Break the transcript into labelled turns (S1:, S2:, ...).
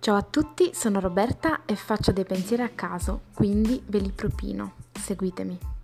S1: Ciao a tutti, sono Roberta e faccio dei pensieri a caso, quindi ve li propino. Seguitemi.